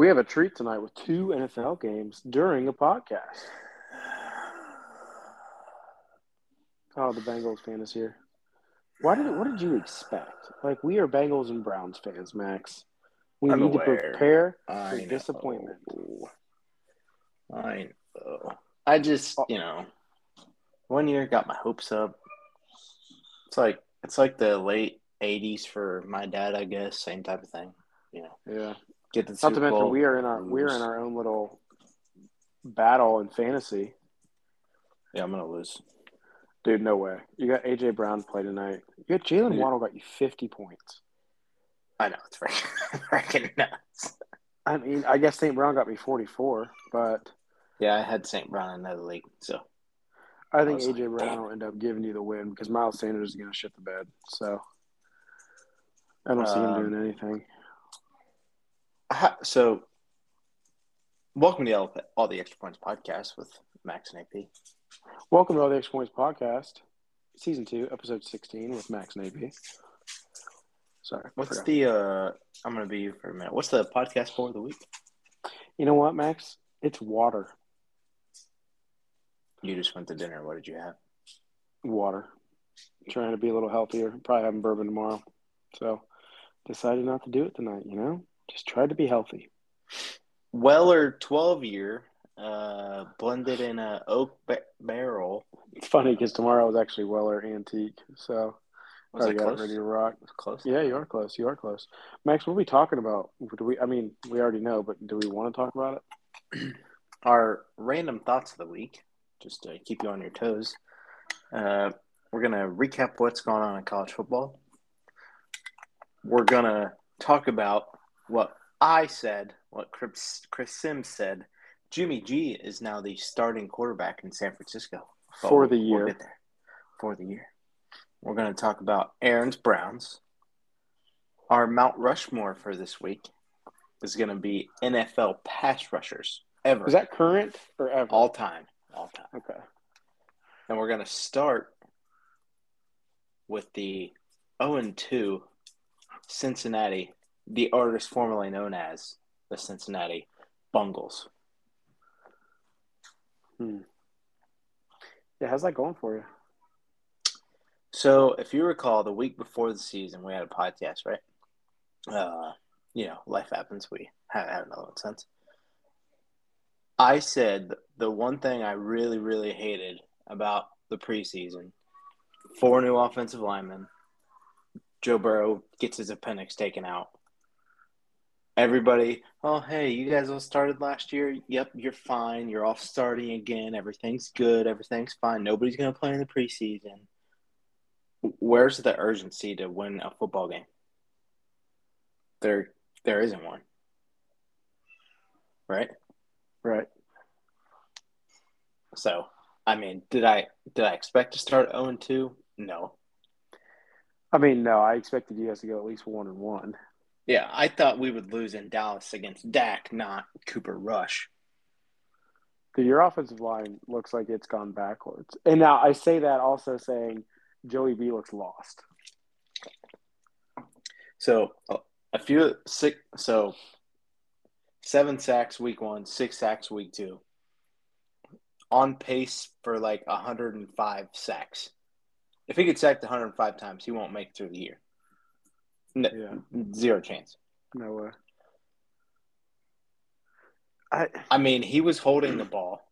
We have a treat tonight with two NFL games during a podcast. Oh, the Bengals fan is here. Why did what did you expect? Like we are Bengals and Browns fans, Max. We I'm need aware. to prepare I for know. disappointment. I know. I just, Oh. you know, one year got my hopes up. It's like it's like the late '80s for my dad, I guess. Same type of thing. You know, Yeah. Get the Not Super to mention Bowl, we are in our we are in our own little battle in fantasy. Yeah, I'm gonna lose. Dude, no way. You got AJ Brown play tonight. You got Jalen Yeah. Waddle got you fifty points. I know it's freaking, nuts. I mean, I guess St. Brown got me forty four, but Yeah, I had St. Brown in another league, so I think was AJ like, Brown will end up giving you the win because Miles Sanders is going to shit the bed. So I don't see him Um, doing anything. Ha- so welcome to all, all the extra points podcast with Max and AP. Welcome to All the Extra Points podcast, season two, episode sixteen with Max and AP. Sorry, What's the? uh I'm gonna be you for a minute. What's the podcast for the week? You know what, Max? It's water. You just went to dinner. What did you have? Water. Trying to be a little healthier. Probably having bourbon tomorrow. So decided not to do it tonight. You know, just try to be healthy. Weller 12 year, uh, blended in a oak ba- barrel. It's funny because tomorrow is actually Weller Antique. So Was it got close? ready to rock. Close. Yeah, you are close. You are close. Max, what are we talking about? Do we? I mean, we already know, but do we want to talk about it? Our random thoughts of the week, just to keep you on your toes. Uh, we're gonna recap what's going on in college football. We're gonna talk about what I said, what Chris, Chris Sims said. Jimmy G is now the starting quarterback in San Francisco For we'll- the we'll year. there. For the year. We're going to talk about Aaron's Browns. Our Mount Rushmore for this week is going to be NFL pass rushers ever. Is that current or ever? all time? All time. okay. And we're going to start with the 0 2 Cincinnati, the artist formerly known as the Cincinnati Bungles. Yeah, how's that going for you? So, if you recall, the week before the season, we had a podcast, right? Uh, you know, life happens. We haven't had another one since. I said the one thing I really, really hated about the preseason four new offensive linemen. Joe Burrow gets his appendix taken out. Everybody, oh, hey, you guys all started last year. Yep, you're fine. You're all starting again. Everything's good. Everything's fine. Nobody's going to play in the preseason where's the urgency to win a football game? There, there isn't one, right? Right. So, I mean, did I did I expect to start zero and two? No. I mean, no, I expected you guys to go at least one and one. Yeah, I thought we would lose in Dallas against Dak, not Cooper Rush. Dude, your offensive line looks like it's gone backwards. And now I say that also saying Joey B looks lost. So a few six, so seven sacks week one, six sacks week two. On pace for like 105 sacks. If he gets sacked 105 times, he won't make it through the year. No, Yeah. Zero chance. No way. I I mean, he was holding the ball,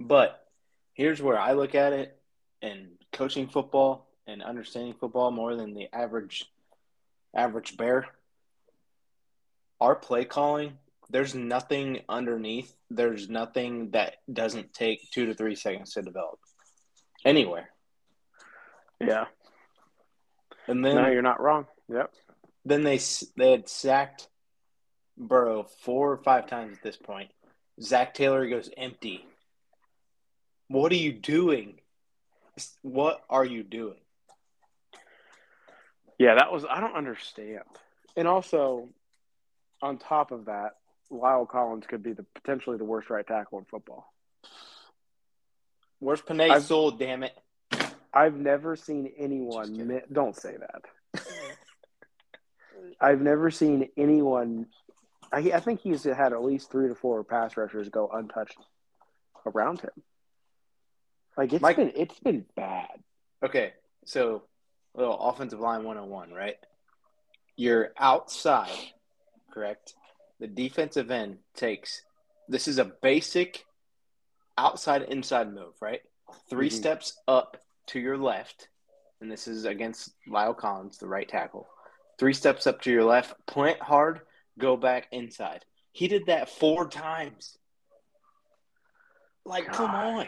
but here's where I look at it and coaching football and understanding football more than the average average bear. Our play calling, there's nothing underneath. There's nothing that doesn't take two to three seconds to develop anywhere. yeah. And then No, you're not wrong. Yep. Then they they had sacked Burrow four or five times at this point. Zac Taylor goes empty. What are you doing? What are you doing? Yeah, that was I don't understand. And also, on top of that, Lyle Collins could be the potentially the worst right tackle in football. Worst Penei Sewell? Damn it! I've never seen anyone. Mi- don't say that. I've never seen anyone I, I think he's had at least three to four pass rushers go untouched around him. Like it's Mike- been it's been bad. Okay, so little offensive line 101, right? You're outside, correct? The defensive end takes this is a basic outside inside move, right? 3 Mhm. steps up to your left, and this is against Lyle Collins, the right tackle. Three steps up to your left, plant hard, go back inside. He did that four times. Like, come on.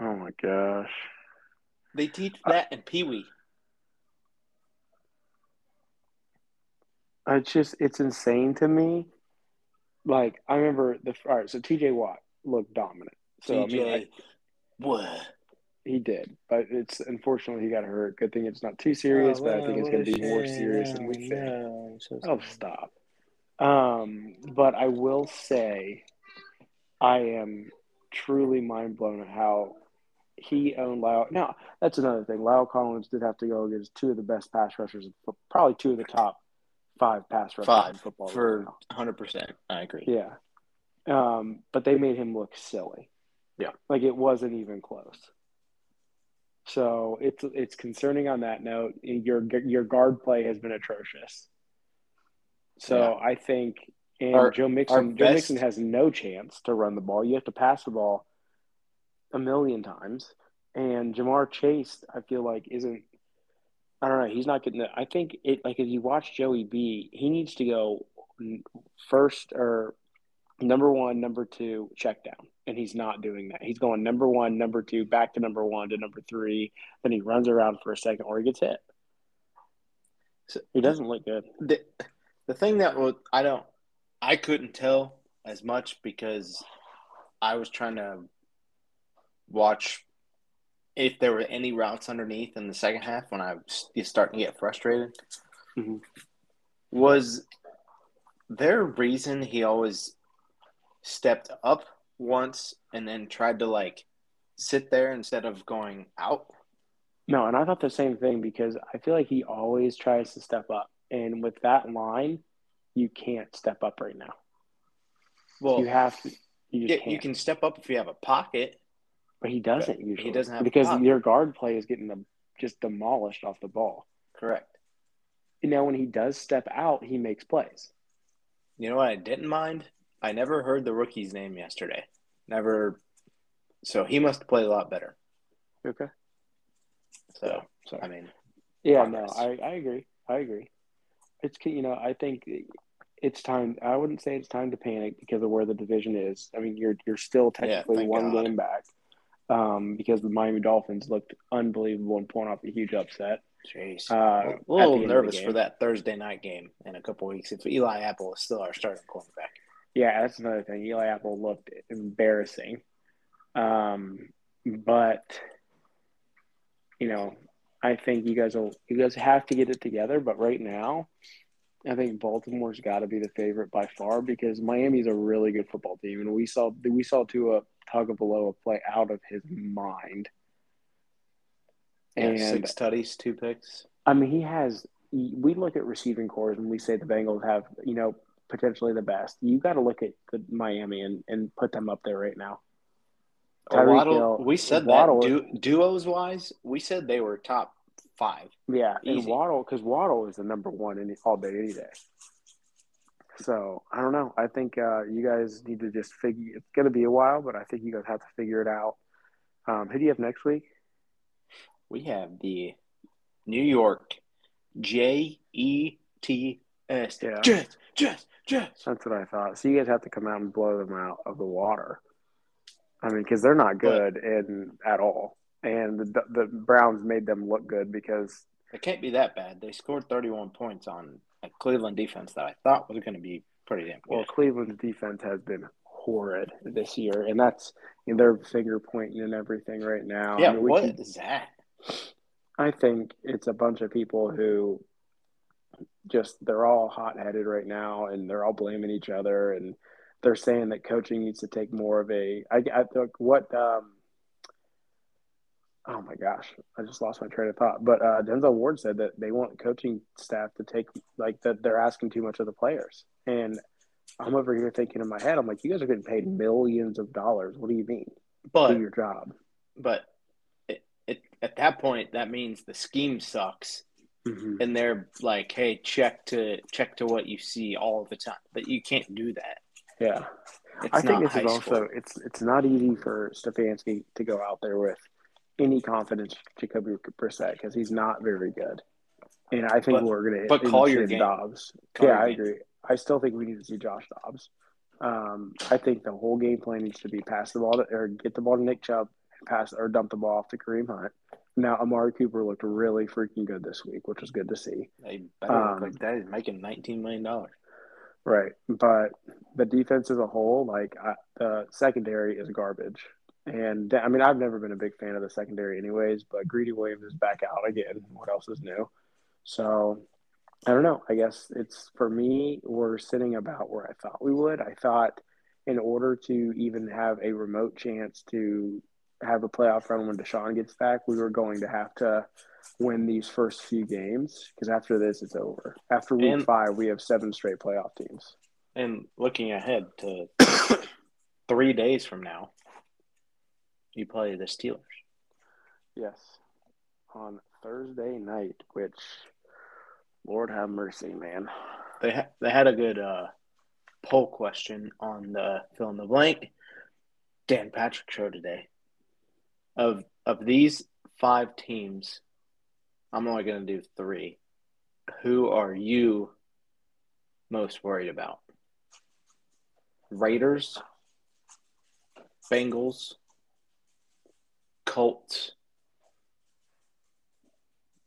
Oh my gosh. They teach that in Pee Wee. It's just it's insane to me. Like I remember the all right, so TJ Watt looked dominant. So I mean, I- TJ, what? He did, but it's unfortunately he got hurt. Good thing it's not too serious, Oh, but I think it's going to be more serious than we think. Oh, stop. Um, but I will say, I am truly mind blown at how he owned Lyle. Now that's another thing. Lyle Collins did have to go against two of the best pass rushers, probably two of the top five pass rushers in football. for 100%. I agree. Yeah. Um, but they made him look silly. Yeah. Like it wasn't even close. So it's it's concerning on that note. Your your guard play has been atrocious. So Yeah. I think and Our- Joe Mixon Joe Mixon has no chance to run the ball. You have to pass the ball a million times. And Ja'Marr Chase, I feel like isn't I don't know, he's not getting the I think it like if you watch Joey B, he needs to go first or number one, number two, check down. And he's not doing that. He's going number one, number two, back to number one to number three. Then he runs around for a second or he gets hit. So- He doesn't look good. The, the thing that was, I don't, I couldn't tell as much because I was trying to watch if there were any routes underneath in the second half when I was starting to get frustrated. Mhm. Was there a reason he always stepped up once and then tried to like sit there instead of going out? No, and I thought the same thing because I feel like he always tries to step up. And with that line, you can't step up right now. Well, you have to. You yeah, you can step up if you have a pocket. but he doesn't usually. He doesn't have a because your guard play is getting them just demolished off the ball. Correct. And now when he does step out, he makes plays. You know what I didn't mind? I never heard the rookie's name yesterday. Never. So he must play a lot better. Okay. So So I mean, yeah, progress. no, I, I agree. I agree. It's you know I think it's time. I wouldn't say it's time to panic because of where the division is. I mean, you're you're still technically thank one God. game back um, because the Miami Dolphins looked unbelievable and pulling off a huge upset. jeez, Uh, a little end of the nervous for that Thursday night game in a couple weeks. If Eli Apple is still our starting quarterback, Yeah, that's another thing. Eli Apple looked embarrassing. Um, but you know, I think you guys will you guys have to get it together, but right now I think Baltimore's got to be the favorite by far because Miami's a really good football team, and we saw we saw Tua Tagovailoa play out of his mind. yeah, And six tutties, two picks. I mean, he has. We look at receiving cores and we say the Bengals have, you know, potentially the best. You got to look at the Miami and, and put them up there right now. Tyreek Waddle, Hill- we said Waddle- that du- duos wise, we said they were top five. Yeah, and Waddle because Waddle is the number one any all day any day. So I don't know. I think uh, you guys need to just figure. It's going to be a while, but I think you guys have to figure it out. Um, who do you have next week? We have the New York J E T S. Yeah. Jets, Jets, Jets. That's what I thought. So you guys have to come out and blow them out of the water. I mean, because they're not good in at all, and the the Browns made them look good because It can't be that bad. They scored 31 points on a Cleveland defense that I thought was going to be pretty damn well. Cleveland's defense has been horrid this year, and that's and they're finger pointing and everything right now. yeah, I mean, what can- is that? I think it's a bunch of people who just they're all hot headed right now and they're all blaming each other and they're saying that coaching needs to take more of a I, I think what um oh my gosh, I just lost my train of thought. But uh, Denzel Ward said that they want coaching staff to take like that they're asking too much of the players, and I'm over here thinking in my head, I'm like, you guys are getting paid millions of dollars. What do you mean? But Do your job. but it, it, at that point, that means the scheme sucks, Mm-hmm. and they're like, "Hey, check to check to what you see all the time." But you can't do that. Yeah, It's I think this is also school. it's it's not easy for Stefanski to go out there with any confidence Jacoby Brissett because he's not very good, and I think But- we're gonna but call your game. Dobbs. Call yeah, I game. agree. I still think we need to see Josh Dobbs. Um, I think the whole game plan needs to be pass the ball to, or get the ball to Nick Chubb, pass or dump the ball off to Kareem Hunt. Now Amari Cooper looked really freaking good this week, which was good to see. They better Um, like that. He's making nineteen million dollars. Right, but the defense as a whole, like I, the secondary, is garbage. And I mean, I've never been a big fan of the secondary, anyways. But Greedy Williams is back out again. What else is new? So I don't know. I guess it's for me. We're sitting about where I thought we would. I thought in order to even have a remote chance to have a playoff run when Deshaun gets back, we were going to have to win these first few games because after this, it's over. After week And- five, we have seven straight playoff teams. And looking ahead to three days from now, you play the Steelers. Yes, on Thursday night, which Lord have mercy, man. They ha- they had a good uh, poll question on the fill in the blank Dan Patrick show today. Of of these five teams, I'm only going to do three. Who are you most worried about? Raiders, Bengals, Colts,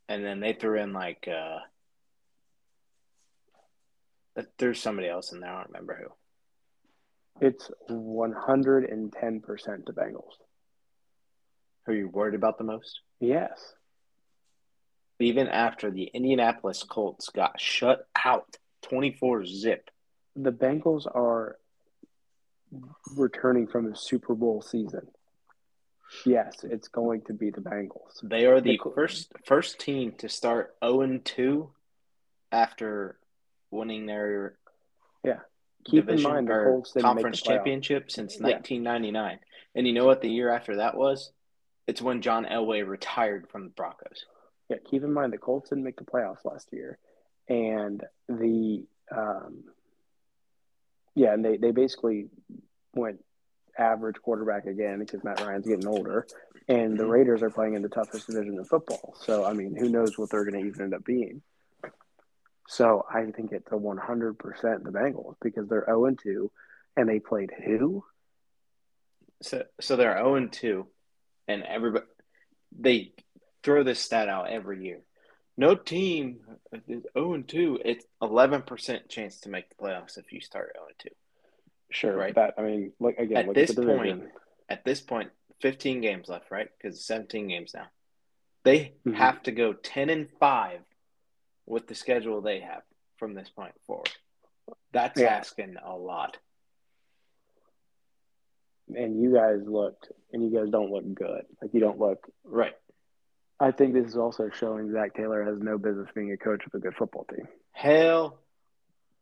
and then they threw in like uh, there's somebody else in there. I don't remember who. It's 110% the Bengals. Who are you worried about the most? Yes. Even after the Indianapolis Colts got shut out 24 zip. The Bengals are returning from the Super Bowl season. Yes, it's going to be the Bengals. They are the first first team to start 0 2 after winning their yeah Keep division in mind the or conference championship since Yeah. 1999. And you know what the year after that was? It's when John Elway retired from the Broncos. Yeah, keep in mind the Colts didn't make the playoffs last year, and the um, yeah, and they they basically went average quarterback again because Matt Ryan's getting older, and the Mhm. Raiders are playing in the toughest division in football. So I mean, who knows what they're going to even end up being? So I think it's a one hundred percent the Bengals because they're zero and two, and they played who? So so they're 0 2, and everybody they throw this stat out every year. No team is 0 2. It's 11% chance to make the playoffs if you start 0 2. Sure, Right. That I mean, look again. At look this point, At this point, 15 games left, right? Because 17 games now. They Mhm. have to go 10 and 5 with the schedule they have from this point forward. That's Yeah. asking a lot. And you guys looked, and you guys don't look good. Like you don't look Right. I think this is also showing Zac Taylor has no business being a coach of a good football team. Hell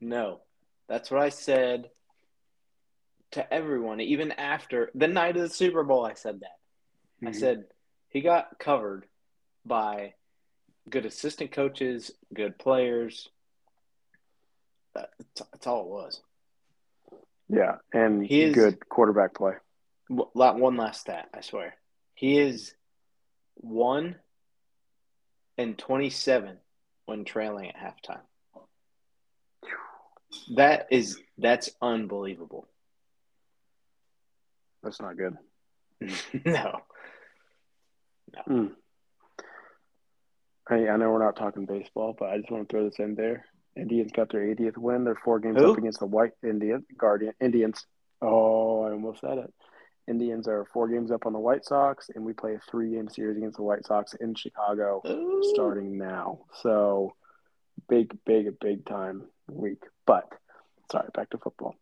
no. That's what I said to everyone, even after the night of the Super Bowl. I said that. I Mhm. said he got covered by good assistant coaches, good players. That's, that's all it was. Yeah, and He is- good quarterback play. One last stat, I swear. He is one and 27 when trailing at halftime. That is that's unbelievable. That's not good. no. I, hmm. I know we're not talking baseball, but I just want to throw this in there. Indians got their 80th win. They're four games Who? up against the White Indian Guardian Indians. Oh, I almost said it. Indians are four games up on the White Sox, and we play a three-game series against the White Sox in Chicago Ooh. starting now. So big, big, big time week. But sorry, back to football.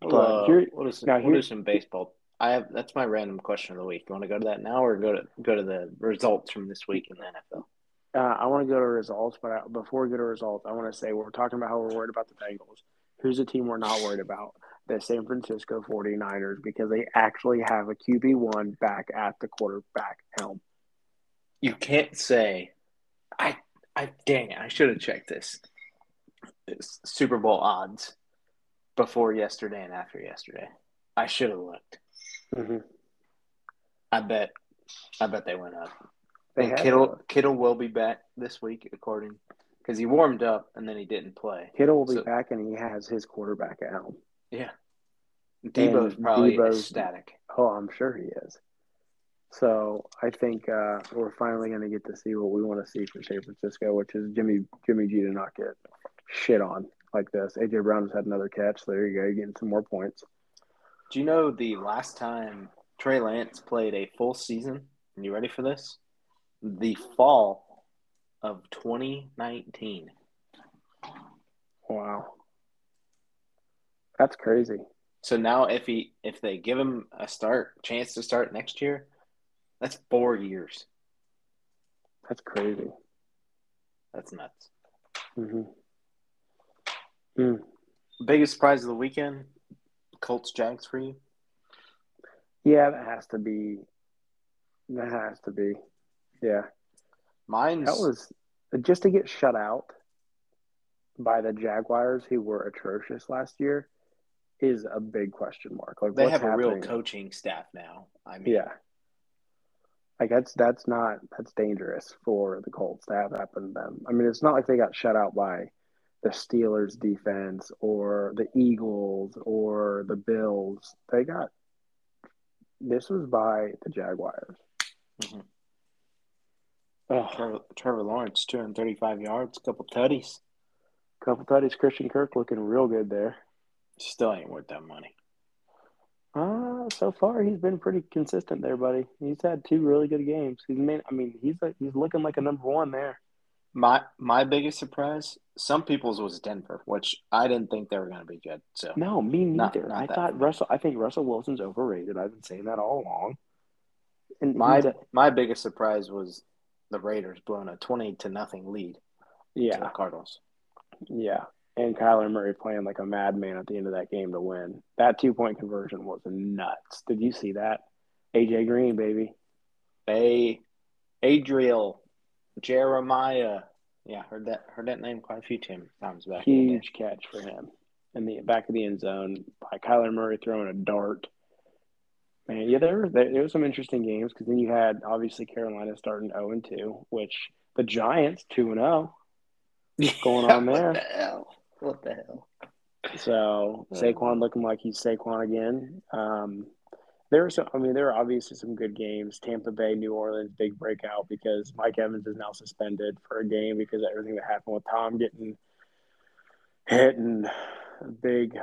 But uh, here- what is now what here- are some baseball I have that's my random question of the week. You want to go to that now, or go to go to the results from this week in the NFL? Uh, I want to go to results, but I, before we go to results, I want to say we're talking about how we're worried about the Bengals. Who's a team we're not worried about? The San Francisco 49ers because they actually have a QB1 back at the quarterback helm. You can't say, I, I dang it, I should have checked this. It's Super Bowl odds before yesterday and after yesterday. I should have looked. Mm-hmm. I bet, I bet they went up. They and Kittle Kittle will be back this week, according because he warmed up and then he didn't play. Kittle will be back, and he has his quarterback at helm. Yeah, Deebo's And probably Deebo's- ecstatic. Oh, I'm sure he is. So I think uh, we're finally going to get to see what we want to see for San Francisco, which is Jimmy Jimmy G to not get shit on like this. AJ Brown has had another catch. So There you go, you're getting some more points. Do you know the last time Trey Lance played a full season? Are you ready for this? The fall of 2019. Wow, that's crazy. So now, if he if they give him a start chance to start next year, that's four years. That's crazy. That's nuts. hmm Mm. Biggest surprise of the weekend: Colts Jags for you. Yeah, that has to be. That has to be. Yeah, Mine's that was just to get shut out by the Jaguars, who were atrocious last year, is a big question mark. Like they have a real coaching staff now. I mean, Yeah. Like that's that's not that's dangerous for the Colts to have happen to them. I mean, it's not like they got shut out by the Steelers defense or the Eagles or the Bills. They got this was by the Jaguars. Mhm. Oh, Trevor, Trevor Lawrence, 235 yards, couple tutties. couple tutties. Christian Kirk looking real good there. Still ain't worth that money. Uh, so far he's been pretty consistent there, buddy. He's had two really good games. He's made, I mean, he's a, he's looking like a number one there. My my biggest surprise, some people's was Denver, which I didn't think they were going to be good. So No, me neither. not I thought. Russell. I think Russell Wilson's overrated. I've been saying that all along. And my a- my biggest surprise was the Raiders blowing a twenty to nothing lead to yeah, the Cardinals. yeah, and Kyler Murray playing like a madman at the end of that game to win. That two point conversion was nuts. Did you see that? AJ Green, baby. A Adriel Jeremiah. Yeah, heard that heard that name quite a few times back. in the day. Huge catch for him in the back of the end zone by Kyler Murray throwing a dart. Man, yeah, there were there, there were some interesting games because then you had obviously Carolina starting zero and two, which the Giants two and oh. zero. going on there? What the hell? What the hell? So Saquon looking like he's Saquon again. Um, there are some. I mean, there are obviously some good games. Tampa Bay, New Orleans, big breakout because Mike Evans is now suspended for a game because of everything that happened with Tom getting hit and big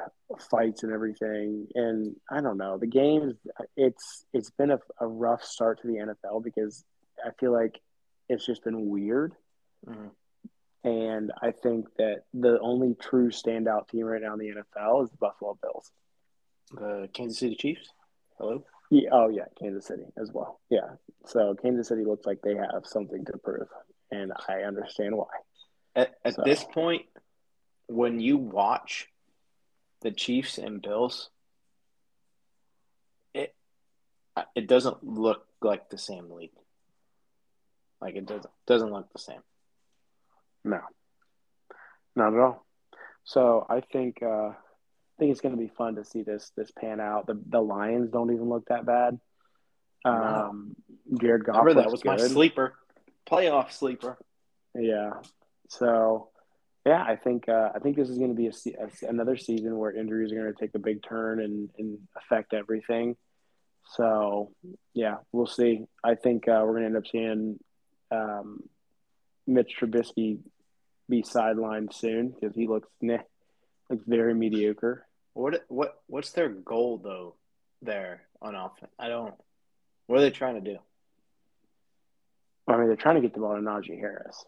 fights and everything. And I don't know the games. It's it's been a, a rough start to the NFL because I feel like it's just been weird. Mhm. And I think that the only true standout team right now in the NFL is the Buffalo Bills. The Kansas City Chiefs. Hello. Yeah, oh yeah, Kansas City as well. Yeah. So Kansas City looks like they have something to prove, and I understand why. At, at So- this point, when you watch the Chiefs and Bills, it it doesn't look like the same league. Like it doesn't doesn't look the same. No, not at all. So I think uh, I think it's going to be fun to see this this pan out. The the Lions don't even look that bad. Um, Jared Goff Remember that was my sleeper, playoff sleeper. Yeah. So, yeah, I think uh, I think this is going to be a, a- another season where injuries are going to take a big turn and, and affect everything. So, yeah, we'll see. I think uh, we're going to end up seeing um, Mitch Trubisky be sidelined soon because he looks meh, looks very mediocre. What what what's their goal though? There on offense, I don't. What are they trying to do? I mean, they're trying to get the ball to Najee Harris.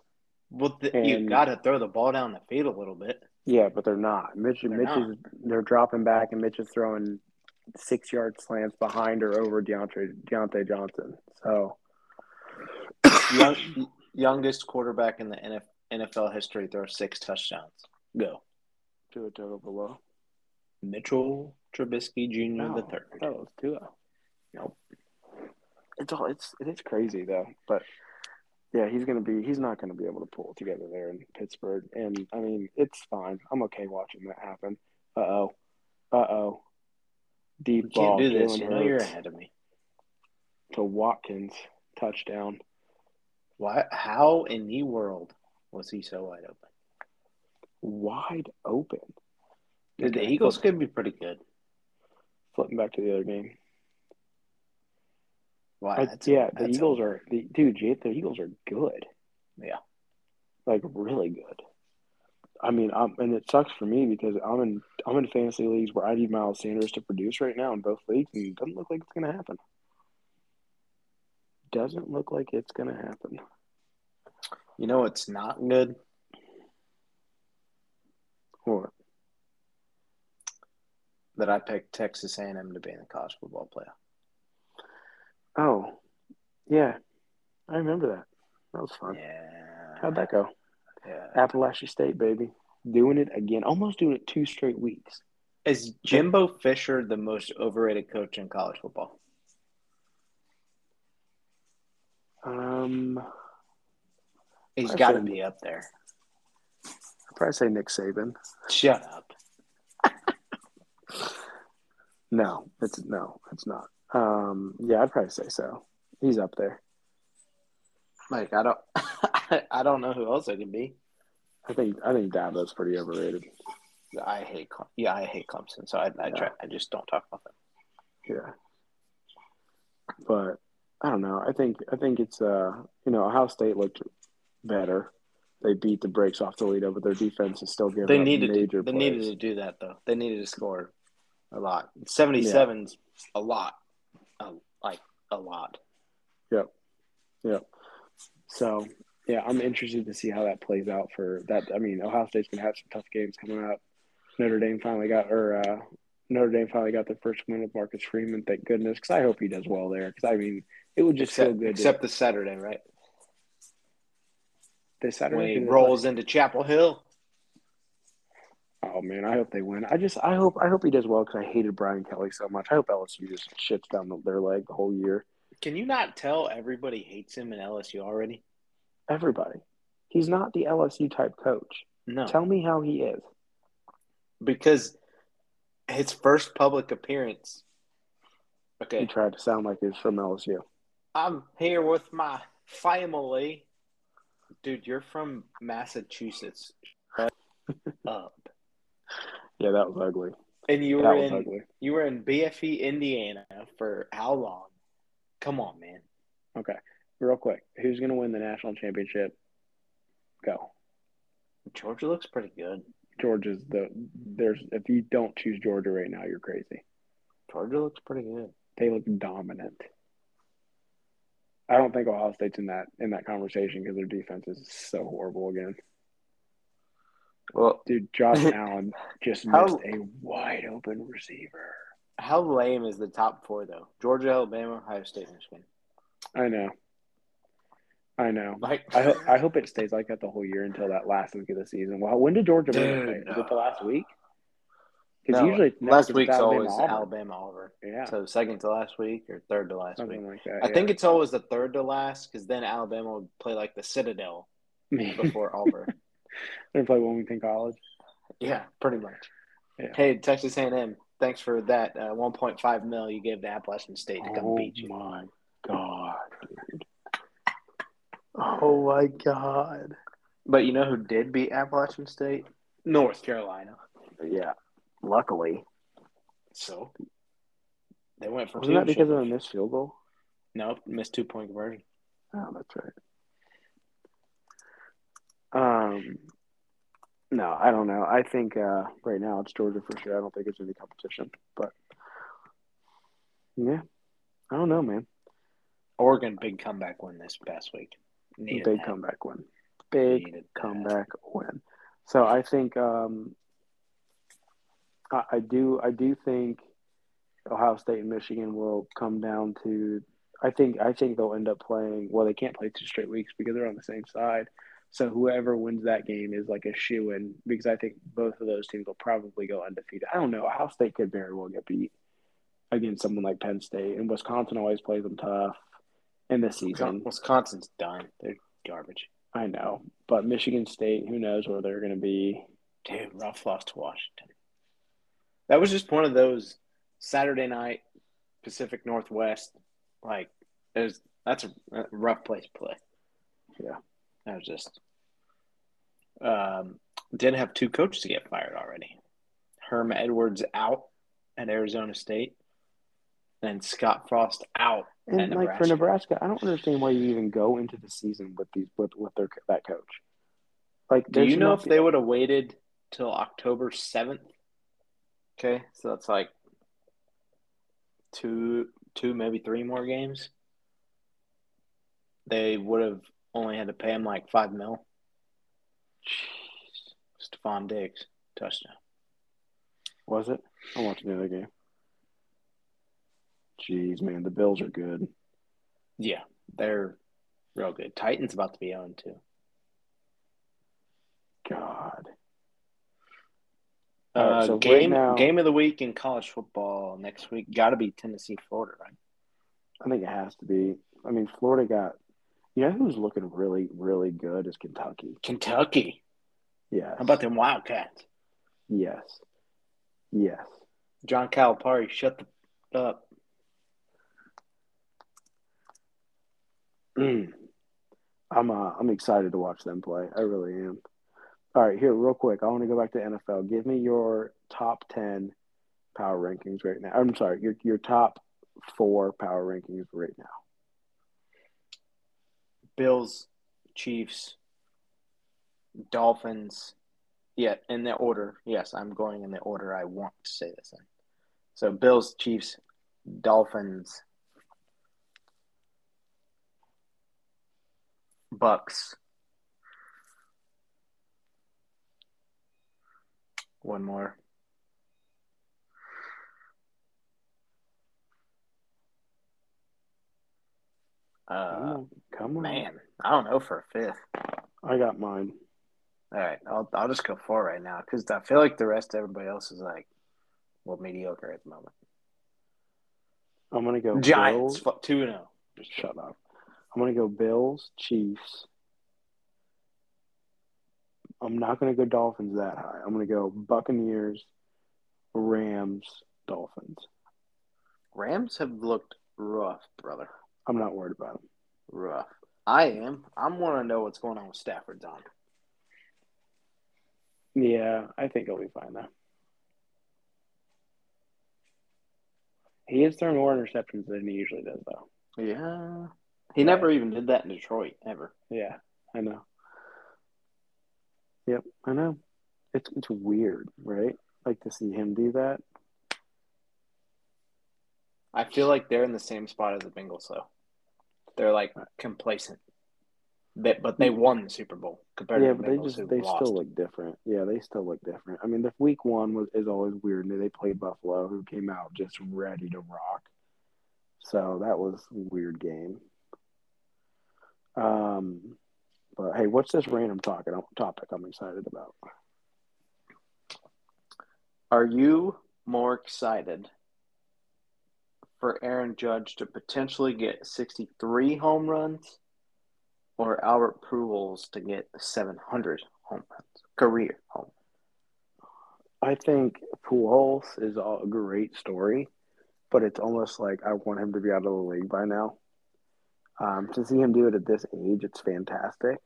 Well, the, you And- got to throw the ball down the field a little bit. Yeah, but they're not. Mitch, They're Mitch not. is they're dropping back, and Mitch is throwing six yard slants behind or over Diontae Diontae Johnson. So Young, youngest quarterback in the NFL history throws six touchdowns. Go. to a total below. Mitchell Trubisky Jr. No, the third. I thought it was Tua. Nope. It's all it's it's crazy though, but yeah, he's gonna be he's not gonna be able to pull it together there in Pittsburgh, and I mean it's fine. I'm okay watching that happen. Uh oh, uh oh. Deep You ball, can't do this. You know you're ahead of me. to Watkins, touchdown. Why? How in the world was he so wide open? wide open. The, the Eagles could be pretty good. Flipping back to the other game. Wow, that's yeah, the that's Eagles are the dude. The Eagles are good. Yeah. like really good. I mean, um, and it sucks for me because I'm in I'm in fantasy leagues where I need Miles Sanders to produce right now in both leagues, and it doesn't look like it's going to happen. Doesn't look like it's going to happen. You know it's not good. What? That I picked Texas A&M to be in the college football playoff. Oh, yeah, I remember that. That was fun. Yeah. How'd that go? Yeah. Appalachia State, baby, doing it again. Almost doing it two straight weeks. Is Jimbo Fisher the most overrated coach in college football? Um, He's got to be up there. I'd probably say Nick Saban. Shut up. No, it's no, it's not. Um, yeah, I'd probably say so. He's up there. Like I don't, I don't know who else it could be. I think I think Dabo's pretty overrated. I hate, Cle- yeah, I hate Clemson, so I, I try, I just don't talk about them. Yeah. But I don't know. I think I think it's uh you know Ohio State looked better. They beat the brakes off Toledo, but their defense is still giving They needed, major to, they plays. needed to do that though. They needed to score a lot. Seventy sevens seven's a lot, a, like a lot. Yep. Yep. So yeah, I'm interested to see how that plays out for that. I mean, Ohio State's gonna have some tough games coming up. Notre Dame finally got, or uh, Notre Dame finally got their first win with Marcus Freeman. Thank goodness, because I hope he does well there. Because I mean, it would just Except, feel good. except the Saturday, right? to, this Saturday When he rolls play? into Chapel Hill. Oh man, I hope they win. I just, I hope, I hope he does well because I hated Brian Kelly so much. I hope LSU just shits down their leg the whole year. Can you not tell everybody hates him in LSU already? Everybody, he's not the LSU type coach. No, Tell me how he is. because his first public appearance. Okay. He tried to sound like he's from LSU. I'm here with my family. Dude, you're from Massachusetts. Shut up. Yeah, that was ugly. And you were was in ugly. you were in BFE Indiana for how long? Come on, man. Okay, real quick, who's gonna win the national championship? Go. Georgia looks pretty good. Georgia's the there's if you don't choose Georgia right now, you're crazy. Georgia looks pretty good. They look dominant. I don't think Ohio State's in that in that conversation because their defense is so horrible again. Well, Dude, Josh Allen just How- missed a wide open receiver. how lame is the top four though? Georgia, Alabama, Ohio State, Michigan. I know. I know. Like I hope I hope it stays like that the whole year until that last week of the season. Well, when did Georgia Dude, play? It the last week? Because No, usually last week's Alabama, always Auburn. Alabama Auburn. Yeah, So second to last week or third to last week. like that. I think it's always the third to last because then Alabama would play like the Citadel before Auburn. They play Wilmington College. Yeah, pretty much. Yeah. Hey, Texas A&M, thanks for that uh, 1.5 mil you gave to Appalachian State to come oh beat you. my god, dude! Oh my god! But you know who did beat Appalachian State? North Carolina. Yeah, luckily. So they went for Wasn't that because of a missed field goal? no missed two point conversion? Oh, that's right. Um, no, I don't know. I think uh, right now it's Georgia for sure. I don't think it's any competition, but yeah, I don't know, man. Oregon big comeback win this past week. Needed Big that. comeback win. Big Needed that. comeback win. So I think um, I, I do. I do think Ohio State and Michigan will come down to. I think I think they'll end up playing. Well, they can't play two straight weeks because they're on the same side. So whoever wins that game is like a shoe in because I think both of those teams will probably go undefeated. I don't know. Ohio State could very well get beat against someone like Penn State, and Wisconsin always plays them tough in the season. Wisconsin's done. They're garbage. I know, but Michigan State, who knows where they're going to be? Dude, rough loss to Washington. That was just one of those Saturday night Pacific Northwest. Like, there's that's a rough place to play. Yeah, that was just. Um, did have two coaches to get fired already. Herm Edwards out at Arizona State, and Scott Frost out. And like for Nebraska, I don't understand why you even go into the season with these with with their that coach. Like, do you know if they would have waited till October seventh? Okay, so that's like two, two maybe three more games. They would have only had to pay him like five mil. Jeez. Stefon Diggs touchdown. Was it? I watched the other game. Jeez, man, the Bills are good. Yeah, they're real good. Titans about to be on too. God. Uh, right, so game right now, game of the week in college football next week got to be Tennessee Florida, right? I think it has to be. I mean, Florida got. You know who's looking really really good is Kentucky. Kentucky. Yes. How about them Wildcats? Yes. Yes. John Calipari, shut the up. I'm uh, I'm excited to watch them play. I really am. All right, here real quick. I want to go back to NFL. Give me your top ten power rankings right now. I'm sorry, your your top four power rankings right now. Bills, Chiefs, Dolphins. Yeah, in the order. Yes, I'm going in the order I want to say this in. So Bills, Chiefs, Dolphins, Bucks. One more. Uh, come on, man. I don't know for a fifth. I got mine. All right, I'll I'll just go four right now because I feel like the rest of everybody else is like, well, mediocre at the moment. I'm gonna go Giants two and zero. Oh. Shut up. I'm going to go Bills, Chiefs. I'm not going to go Dolphins that high. I'm going to go Buccaneers, Rams, Dolphins. Rams have looked rough, brother. I'm not worried about them. Rough. I am. I'm want to know what's going on with Stafford, on. Yeah, I think he'll be fine though. He has thrown more interceptions than he usually does, though. Yeah, he never even did that in Detroit, ever. Yeah, I know. Yep, I know. It's it's weird, right? Like to see him do that. I feel like they're in the same spot as the Bengals, though. They're like complacent. They, but they won the Super Bowl compared yeah, to the but Bengals they just they lost. still look different. Yeah, they still look different. I mean, the week one was is always weird. They played Buffalo, who came out just ready to rock. So that was a weird game. Um, but hey, what's this random topic? Topic I'm excited about. Are you more excited for Aaron Judge to potentially get 63 home runs, or Albert Pujols to get 700 home runs, career home? I think Pujols is a great story, but it's almost like I want him to be out of the league by now. Um, to see him do it at this age, it's fantastic.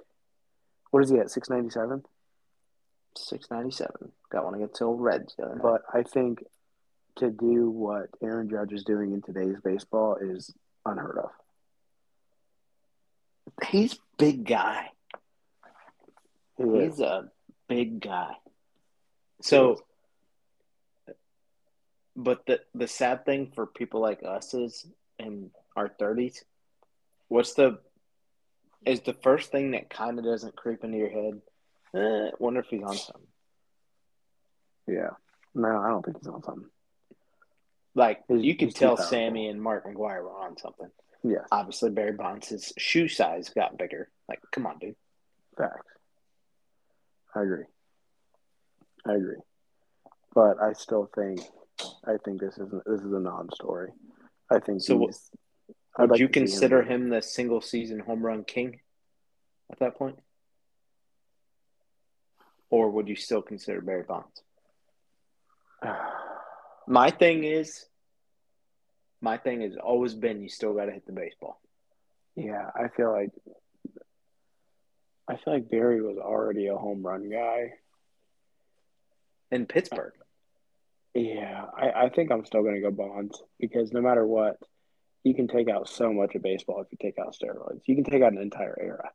What is he at? Six ninety seven. Six ninety seven. Got one against the Reds. But I think to do what Aaron Judge is doing in today's baseball is unheard of. He's big guy. He He's a big guy. So, but the the sad thing for people like us is in our thirties, What's the is the first thing that kind of doesn't creep into your head? Eh, wonder if he's on something. Yeah, no, I don't think he's on something. Like He's- you can tell. Sammy and Mark McGwire were on something. Yeah. Obviously, Barry Bonds' shoe size got bigger. Like, come on, dude. facts. I agree. I agree. But I still think I think this isn't this is a non-story. I think So. I'd like you consider him the single season home run king at that point? Or would you still consider Barry Bonds? My thing is, my thing has always been you still got to hit the baseball. Yeah, I feel like I feel like Barry was already a home run guy. In Pittsburgh, Yeah, I, I think I'm still gonna go Bonds because no matter what, you can take out so much of baseball if you take out steroids. You can take out an entire era.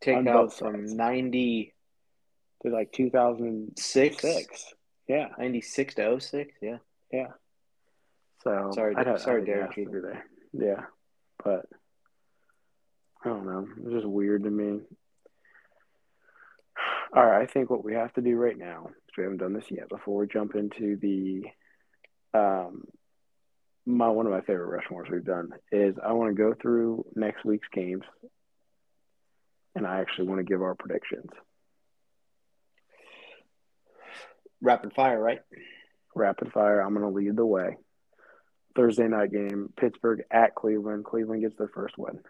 take On out from sides. 96, To like 2006. Yeah, 96 to 06. Yeah. yeah. So Sorry, I'd sorry, I think it Derek there. Yeah, but I don't know. It's just weird to me. All right, I think what we have to do right now, because we haven't done this yet, before we jump into the um my one of my favorite Rushmores we've done is I want to go through next week's games, and I actually want to give our predictions. Rapid fire, right? Rapid fire. I'm going to lead the way. Thursday night game, Pittsburgh at Cleveland. Cleveland gets their first win.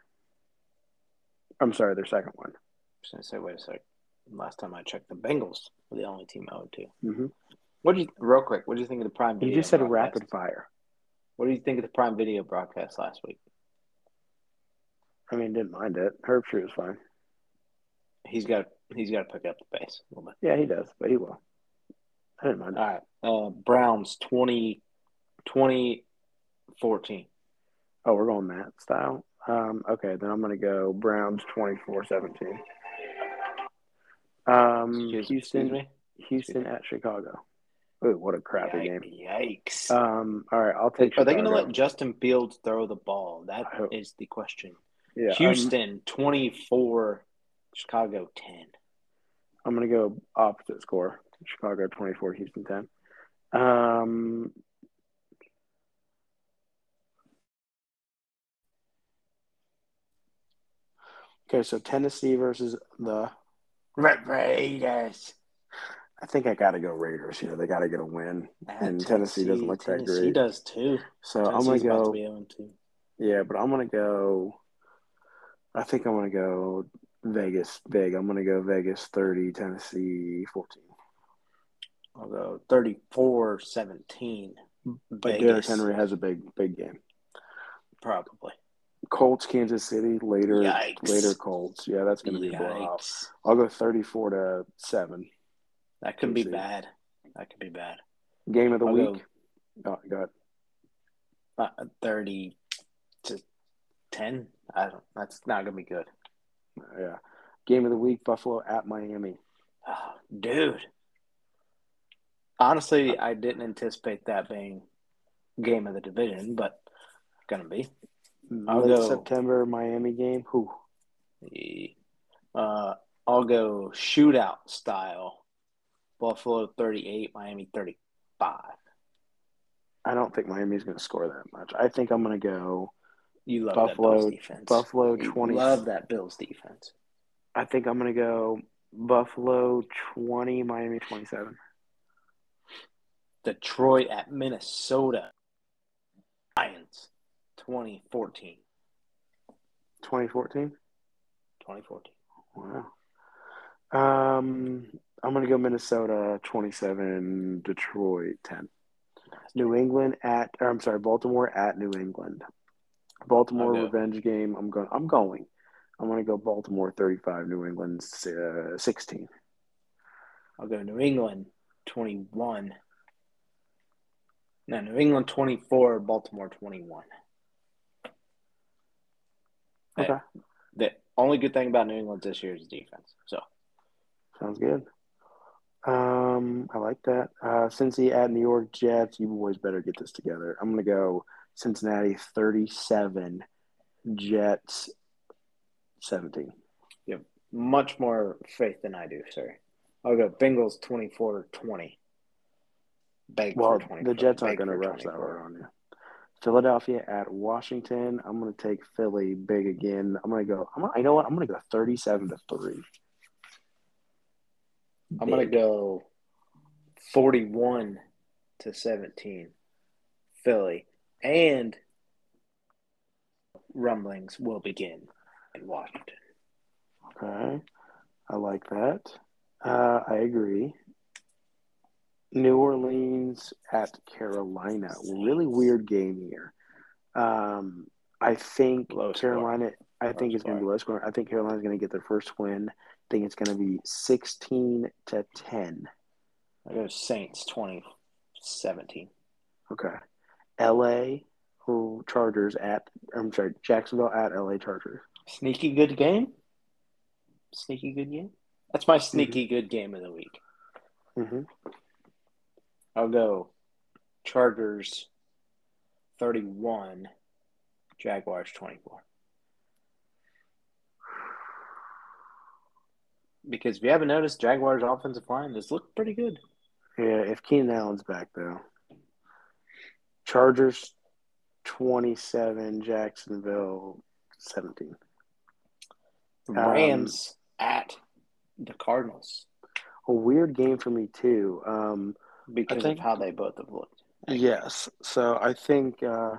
I'm sorry, their second one. I was going to say, wait a sec. Last time I checked, the Bengals were the only team I went to. Mm-hmm. What do you, real quick, what do you think of the Prime You just said broadcast? rapid fire. What do you think of the Prime Video broadcast last week? I mean, didn't mind it. Herbstreit was fine. He's got he's got to pick up the pace a little bit. Yeah, he does, but he will. I didn't mind it. All right. Uh, Browns 20, 20 14. Oh, we're going that style. Um, okay, then I'm going to go Browns 24-17. Um, Excuse, Houston, excuse me. Houston at Chicago. Ooh, what a crappy game. Yikes. Um, all right, I'll take. Are they going to let Justin Fields throw the ball? That is the question. Yeah, Houston 24, Chicago 10. I'm going to go opposite score. Chicago 24, Houston 10. Um, okay, so Tennessee versus the. Raiders. I think I got to go Raiders here. They got to get a win. And Tennessee doesn't look that great. Tennessee does too. So I'm Tennessee's to about go. be 0 2. Yeah, but I'm to go. I think I'm to go Vegas big. I'm going to go Vegas 30, Tennessee 14. I'll go 34 17. But Derrick Henry has a big, big game. Probably. Colts, Kansas City, later, Yikes. later Colts. Yeah, that's going to be a blowout. I'll go 34 to 7. That could be see. bad. That could be bad. Game of the I'll week. Oh, go ahead. Uh, 30 to 10. I don't, that's not going to be good. Yeah. Game of the week Buffalo at Miami. Oh, dude. Honestly, I didn't anticipate that being game of the division, but going to be. I'll Late go- September Miami game. Who? Uh, I'll go shootout style. Buffalo 38, Miami 35. I don't think Miami's going to score that much. I think I'm going to go You love Buffalo- that Bills defense. Buffalo You 20. love that Bills defense. I think I'm going to go Buffalo 20, Miami 27. Detroit at Minnesota. Lions 2014. 2014? 2014. Wow. Um, I'm going to go Minnesota 27, Detroit 10. New England at, or I'm sorry, Baltimore at New England. Baltimore revenge game. I'm going. I'm going. I'm going to go Baltimore 35, New England uh, 16. I'll go New England 21. No, New England 24, Baltimore 21. Okay, The only good thing about New England this year is defense. So sounds good. Um, I like that. Uh, Cincy at New York Jets. You boys better get this together. I'm going to go Cincinnati 37, Jets 17. You have much more faith than I do, sir. I'll go Bengals 24 20. Beg Well, 24. the Jets aren't going to rush that 24. hard on you. Philadelphia at Washington. I'm going to take Philly big again. I'm going to go. I'm gonna, you know what? I'm going to go 37 to three. I'm going to go 41 to 17. Philly. And rumblings will begin in Washington. Okay, I like that. Uh, I agree. New Orleans at Carolina. Really weird game here. Um, I think Low score. Carolina. I think it's going to be low scoring. I think Carolina's going to get their first win. I think it's going to be 16 to 10. I go Saints 2017. Okay. LA who Chargers at I'm sorry, Jacksonville at LA Chargers. Sneaky good game. Sneaky good game. That's my sneaky good game of the week. Mm-hmm. I'll go Chargers 31, Jaguars 24. Because if you haven't noticed, Jaguars' offensive line has looked pretty good. Yeah, if Keenan Allen's back though. Chargers twenty seven, Jacksonville seventeen. The Um, Rams at the Cardinals A weird game for me too. Um because think- of how they both have looked. yes. So I think uh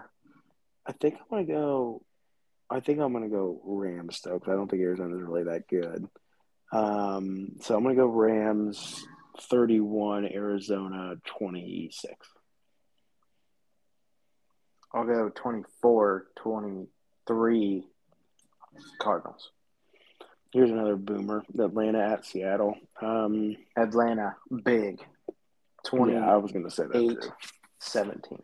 I think I'm gonna go I think I'm gonna go Rams though, because I don't think Arizona's really that good. Um so I'm gonna go Rams thirty one, Arizona twenty six. I'll go 24 23 Cardinals. Here's another boomer. Atlanta at Seattle. Um Atlanta, big. 20 yeah, I was gonna say that eight. too. 17.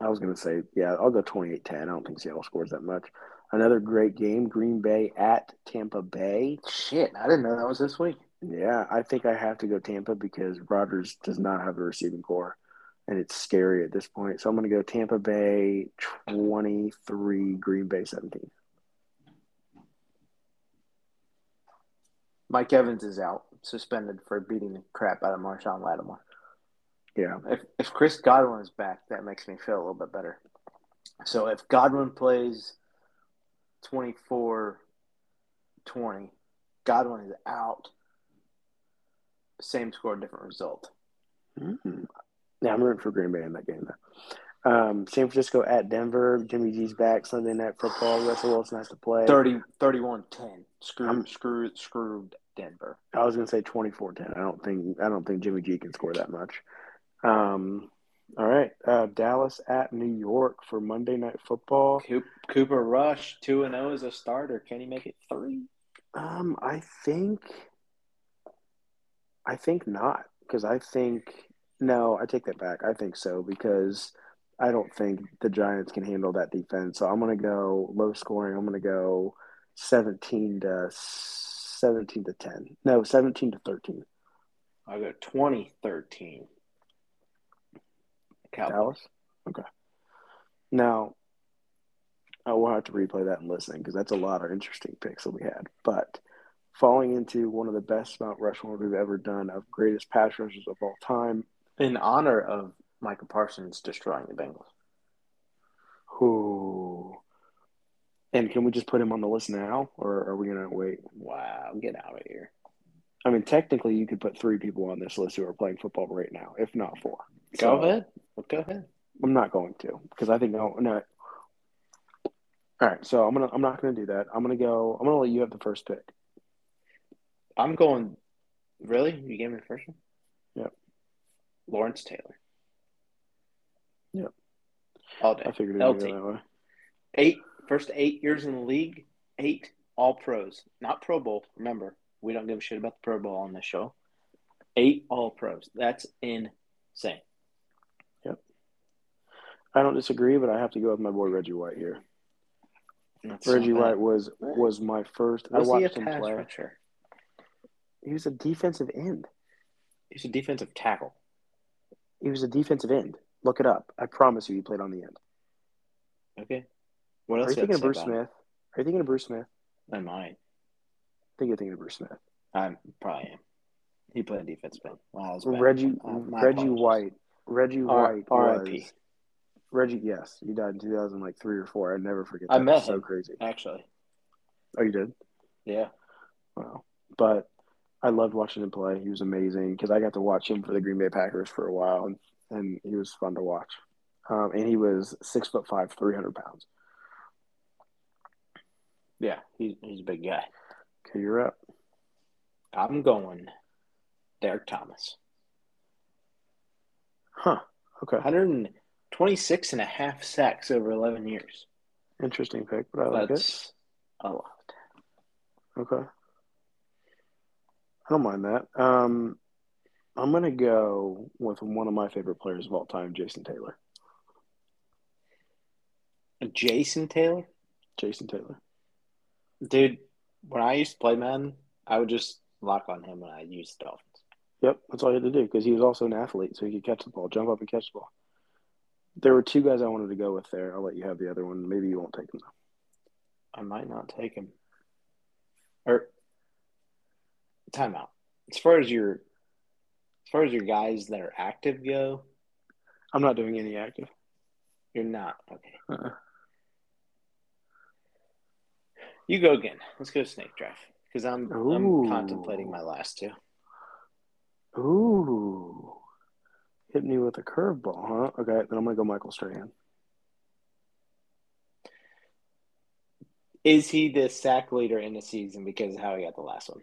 I was gonna say, yeah, I'll go 28-10. I don't think Seattle scores that much. Another great game, Green Bay at Tampa Bay. Shit, I didn't know that was this week. Yeah, I think I have to go Tampa because Rodgers does not have a receiving corps, and it's scary at this point. So I'm gonna go Tampa Bay 23, Green Bay 17. Mike Evans is out, suspended for beating the crap out of Marshon Lattimore. Yeah, If if Chris Godwin is back, that makes me feel a little bit better. So if Godwin plays 24 20, Godwin is out. Same score, different result. mm yeah, I'm rooting for Green Bay in that game. Though. Um, San Francisco at Denver. Jimmy G's back Sunday night football. Russell Wilson has to play. 30, 31 10. Screw, I'm- screw, screwed Denver. I was gonna say 24-10. I don't think I don't think Jimmy G can score that much. Um, all right, uh, Dallas at New York for Monday Night Football. Coop, Cooper Rush, 2 and 0 as a starter. Can he make it 3? Um, I think, I think not because I think no, I take that back. I think so because I don't think the Giants can handle that defense. So I'm gonna go low scoring. I'm gonna go 17 to 17 to 10. No, 17 to 13. I'll go 2013. Cowboys. Dallas. Okay. Now, I will have to replay that and listen because that's a lot of interesting picks that we had. But falling into one of the best Mount Rushmore we've ever done of greatest pass rushers of all time. In honor of Micah Parsons destroying the Bengals. Who? And can we just put him on the list now, or are we gonna wait? Wow, get out of here. I mean, technically, you could put three people on this list who are playing football right now, if not four. Go So, ahead. Go ahead. I'm not going to because I think oh, no, no. All right, so I'm gonna I'm not gonna do that. I'm gonna go. I'm gonna let you have the first pick. I'm going. Really? You gave me the first one? Yep. Lawrence Taylor. Yep. All day. I figured it LT. that way. Eight first eight years in the league, eight all pros. Not Pro Bowl. Remember, we don't give a shit about the Pro Bowl on this show. Eight all pros. That's insane. Yep. I don't disagree, but I have to go with my boy Reggie White here. That's Reggie bad. White was was my first. I Was he a watched him play. rusher? He was a defensive end. He's a defensive tackle. He was a defensive end. Look it up. I promise you, he played on the end. Okay. What Are else you you thinking of Bruce about Smith? Are you thinking of Bruce Smith? him? I might. I think you're thinking of Bruce Smith. I probably am. He played defense, but wow. Reggie Uh, Reggie apologies. White. Reggie R- White R.I.P.. was Reggie. Yes, he died in two thousand like three or four. I never forget. I that. met It's so him. crazy. Actually, Oh, you did. yeah. Wow. But I loved watching him play. He was amazing because I got to watch him for the Green Bay Packers for a while, and, and he was fun to watch. Um, and he was six foot five, three hundred pounds. Yeah, he, he's a big guy. Okay, you're up. I'm going Derrick Thomas. Huh. Okay. 126 and a half sacks over 11 years. Interesting pick, but I like it. That's a lot. Okay. I don't mind that. Um, I'm gonna go with one of my favorite players of all time, Jason Taylor. Jason Taylor? Jason Taylor. Dude, when I used to play Madden, I would just lock on him when I used Dolphins. Yep, that's all you had to do because he was also an athlete, so he could catch the ball, jump up and catch the ball. There were two guys I wanted to go with there. I'll let you have the other one. Maybe you won't take them. I might not take him. Er, or timeout. As far as your as far as your guys that are active go, I'm not doing any active. you're not. Okay. Uh-uh. You go again. Let's go snake draft. Because I'm Ooh. I'm contemplating my last two. Ooh, hit me with a curveball, huh? Okay, then I'm gonna go Michael Strahan. Is he the sack leader in the season because of how he got the last one?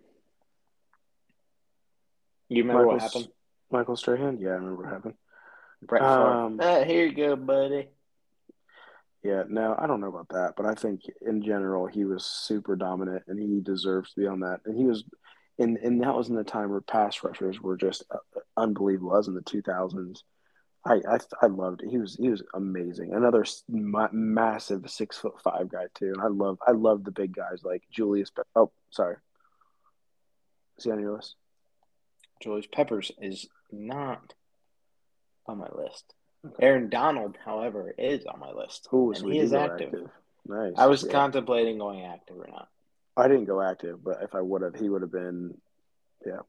You remember what Michael's- happened? Michael Strahan? Yeah, I remember what happened. Brett. Um, Uh, here you go, buddy. Yeah, no, I don't know about that, but I think in general he was super dominant and he deserves to be on that. And he was, and and that was in the time where pass rushers were just uh, unbelievable. Was in the two thousands. I, I I loved it. He was he was amazing. Another ma- massive six foot five guy too. And I love I love the big guys like Julius. Pe- oh, sorry. Is he on your list? Julius Peppers is not on my list. Aaron Donald, however, is on my list. Oh, and so he is go active. Nice. I was Yeah. contemplating going active or not. I didn't go active, but if I would have, he would have been. Yeah,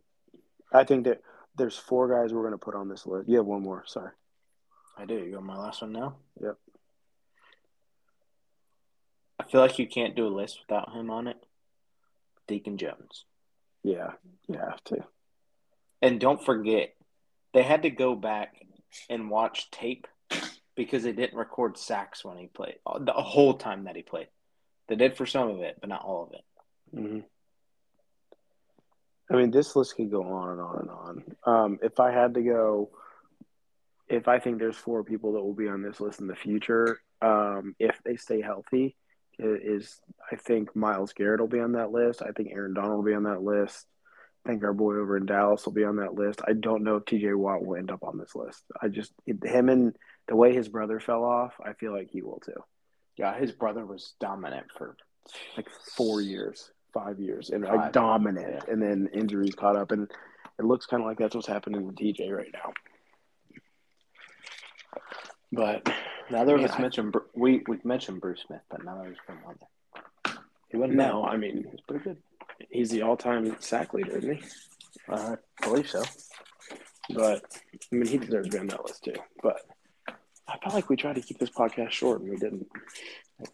I think that there's four guys we're going to put on this list. You have one more. Sorry. I do. You go my last one now? Yep. I feel like you can't do a list without him on it. Deacon Jones. Yeah, you have to. And don't forget, they had to go back and watch tape because they didn't record sacks when he played the whole time that he played. They did for some of it, but not all of it. hmm I mean, this list could go on and on and on. Um, if I had to go, if I think there's four people that will be on this list in the future, um, if they stay healthy, is I think Myles Garrett will be on that list. I think Aaron Donald will be on that list. I think our boy over in Dallas will be on that list. I don't know if TJ Watt will end up on this list. I just him and the way his brother fell off, I feel like he will too. Yeah, his brother was dominant for Like four years, five years, and Five. like dominant, Yeah. and then injuries caught up, and it looks kind of like that's what's happening with TJ right now. But Neither of us mentioned we we mentioned Bruce Smith, but none of us him on there. He wasn't no, bad. I mean He was pretty good. He's the all-time sack leader, isn't he? Uh, I believe so. But I mean, he deserves to be on that list too. But I felt like we tried to keep this podcast short, and we didn't.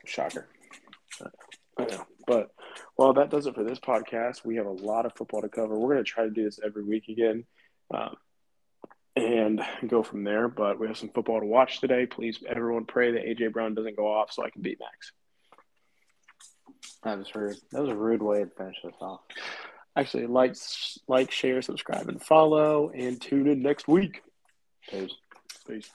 Shocker. I know. But well, that does it for this podcast. We have a lot of football to cover. We're going to try to do this every week again, um, and go from there. But we have some football to watch today. Please, everyone, pray that AJ Brown doesn't go off so I can beat Max. That was rude. That was a rude way to finish this off. Actually, like, like, share, subscribe, and follow, and tune in next week. Peace. Peace.